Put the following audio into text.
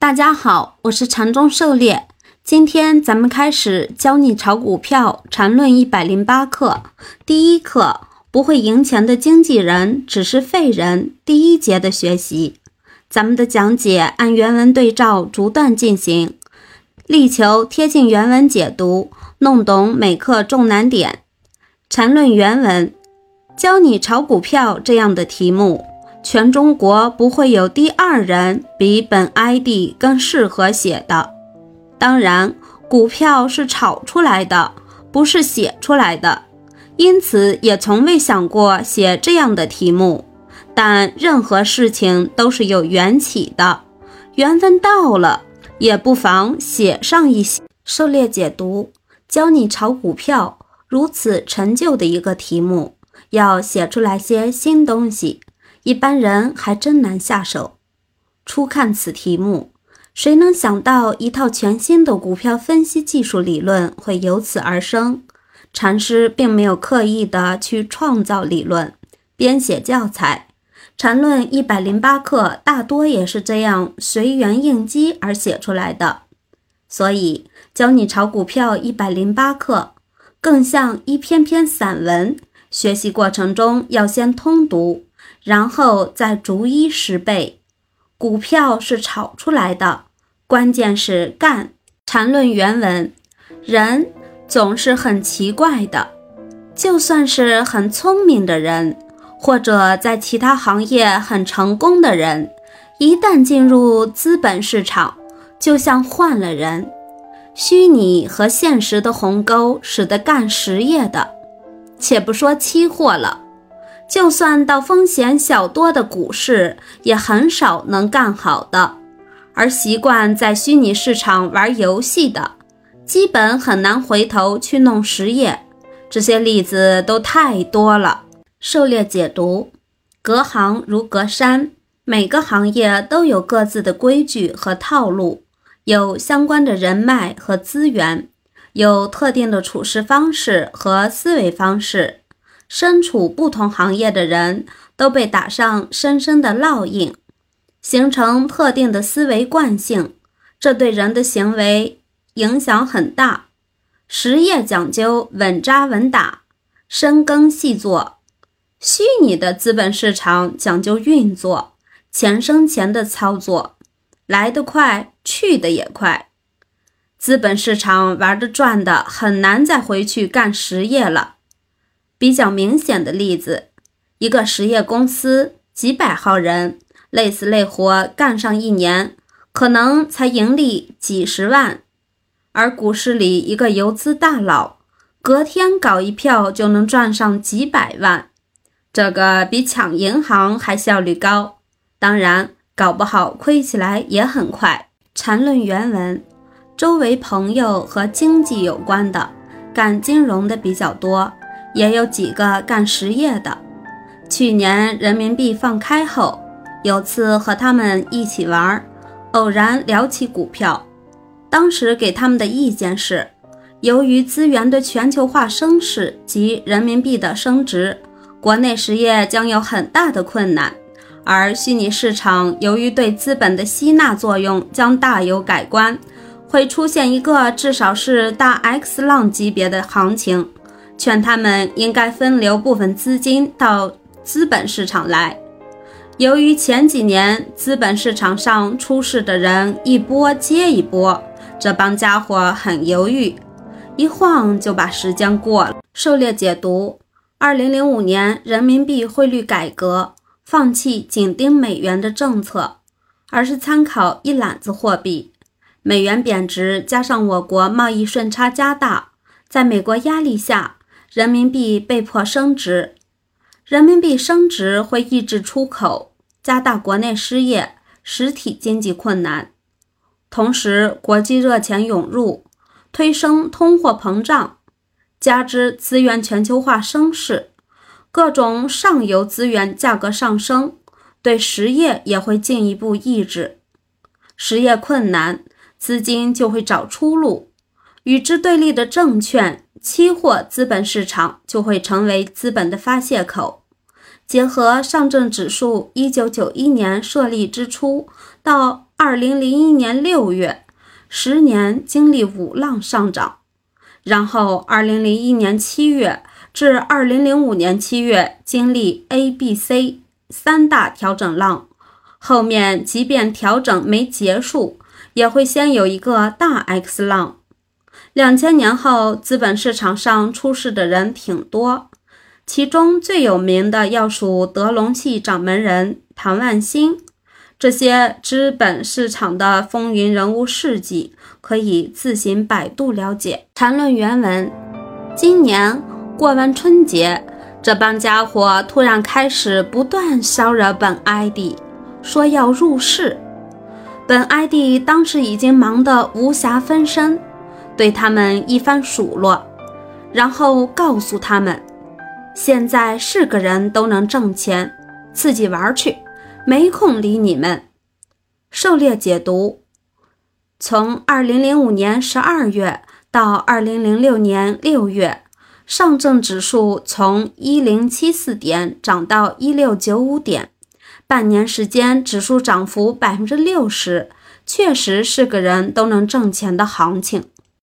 大家好，我是禅中狩猎。今天咱们开始教你炒股票，禅论一百零八课。第一课，不会赢钱的经纪人只是废人。第一节的学习，咱们的讲解按原文对照逐段进行，力求贴近原文解读，弄懂每课重难点。禅论原文，教你炒股票这样的题目。全中国不会有第二人比本 ID 更适合写的。当然，股票是炒出来的，不是写出来的，因此也从未想过写这样的题目。但任何事情都是有缘起的，缘分到了，也不妨写上一些。狩猎解读教你炒股票，如此陈旧的一个题目，要写出来些新东西。一般人还真难下手。初看此题目，谁能想到一套全新的股票分析技术理论会由此而生？禅师并没有刻意的去创造理论，编写教材。禅论一百零八课大多也是这样随缘应机而写出来的。所以教你炒股票一百零八课，更像一篇篇散文。学习过程中要先通读。然后再逐一拾背，股票是炒出来的，关键是干。缠论原文，人总是很奇怪的，就算是很聪明的人，或者在其他行业很成功的人，一旦进入资本市场，就像换了人。虚拟和现实的鸿沟，使得干实业的，且不说期货了。就算到风险小多的股市，也很少能干好的；而习惯在虚拟市场玩游戏的，基本很难回头去弄实业。这些例子都太多了。狩猎解读：隔行如隔山，每个行业都有各自的规矩和套路，有相关的人脉和资源，有特定的处事方式和思维方式。身处不同行业的人都被打上深深的烙印，形成特定的思维惯性，这对人的行为影响很大。实业讲究稳扎稳打、深耕细作，虚拟的资本市场讲究运作、钱生钱的操作，来得快，去得也快。资本市场玩的转的，很难再回去干实业了。比较明显的例子，一个实业公司几百号人累死累活干上一年，可能才盈利几十万；而股市里一个游资大佬，隔天搞一票就能赚上几百万，这个比抢银行还效率高。当然，搞不好亏起来也很快。缠论原文：周围朋友和经济有关的，干金融的比较多。也有几个干实业的。去年人民币放开后，有次和他们一起玩，偶然聊起股票。当时给他们的意见是，由于资源的全球化升势及人民币的升值，国内实业将有很大的困难；而虚拟市场由于对资本的吸纳作用将大有改观，会出现一个至少是大 X 浪级别的行情。劝他们应该分流部分资金到资本市场来。由于前几年资本市场上出事的人一波接一波，这帮家伙很犹豫，一晃就把时间过了。狩猎解读：二零零五年人民币汇率改革，放弃紧盯美元的政策，而是参考一揽子货币。美元贬值，加上我国贸易顺差加大，在美国压力下。人民币被迫升值，人民币升值会抑制出口，加大国内失业、实体经济困难。同时，国际热钱涌入，推升通货膨胀，加之资源全球化升势，各种上游资源价格上升，对实业也会进一步抑制。实业困难，资金就会找出路。与之对立的证券。期货资本市场就会成为资本的发泄口。结合上证指数一九九一年设立之初到二零零一年六月，十年经历五浪上涨，然后二零零一年七月至二零零五年七月经历 A、B、C 三大调整浪，后面即便调整没结束，也会先有一个大 X 浪。两千年后，资本市场上出事的人挺多，其中最有名的要数德隆系掌门人唐万新。这些资本市场的风云人物事迹，可以自行百度了解。谈论原文：今年过完春节，这帮家伙突然开始不断骚扰本 ID，说要入市。本 ID 当时已经忙得无暇分身，对他们一番数落，然后告诉他们，现在是个人都能挣钱，自己玩去。没空理你们。狩猎解读：从二零零五年十二月到二零零六年六月，上证指数从一零七四点涨到一六九五点，半年时间指数涨幅百分之六十，确实是个人都能挣钱的行情。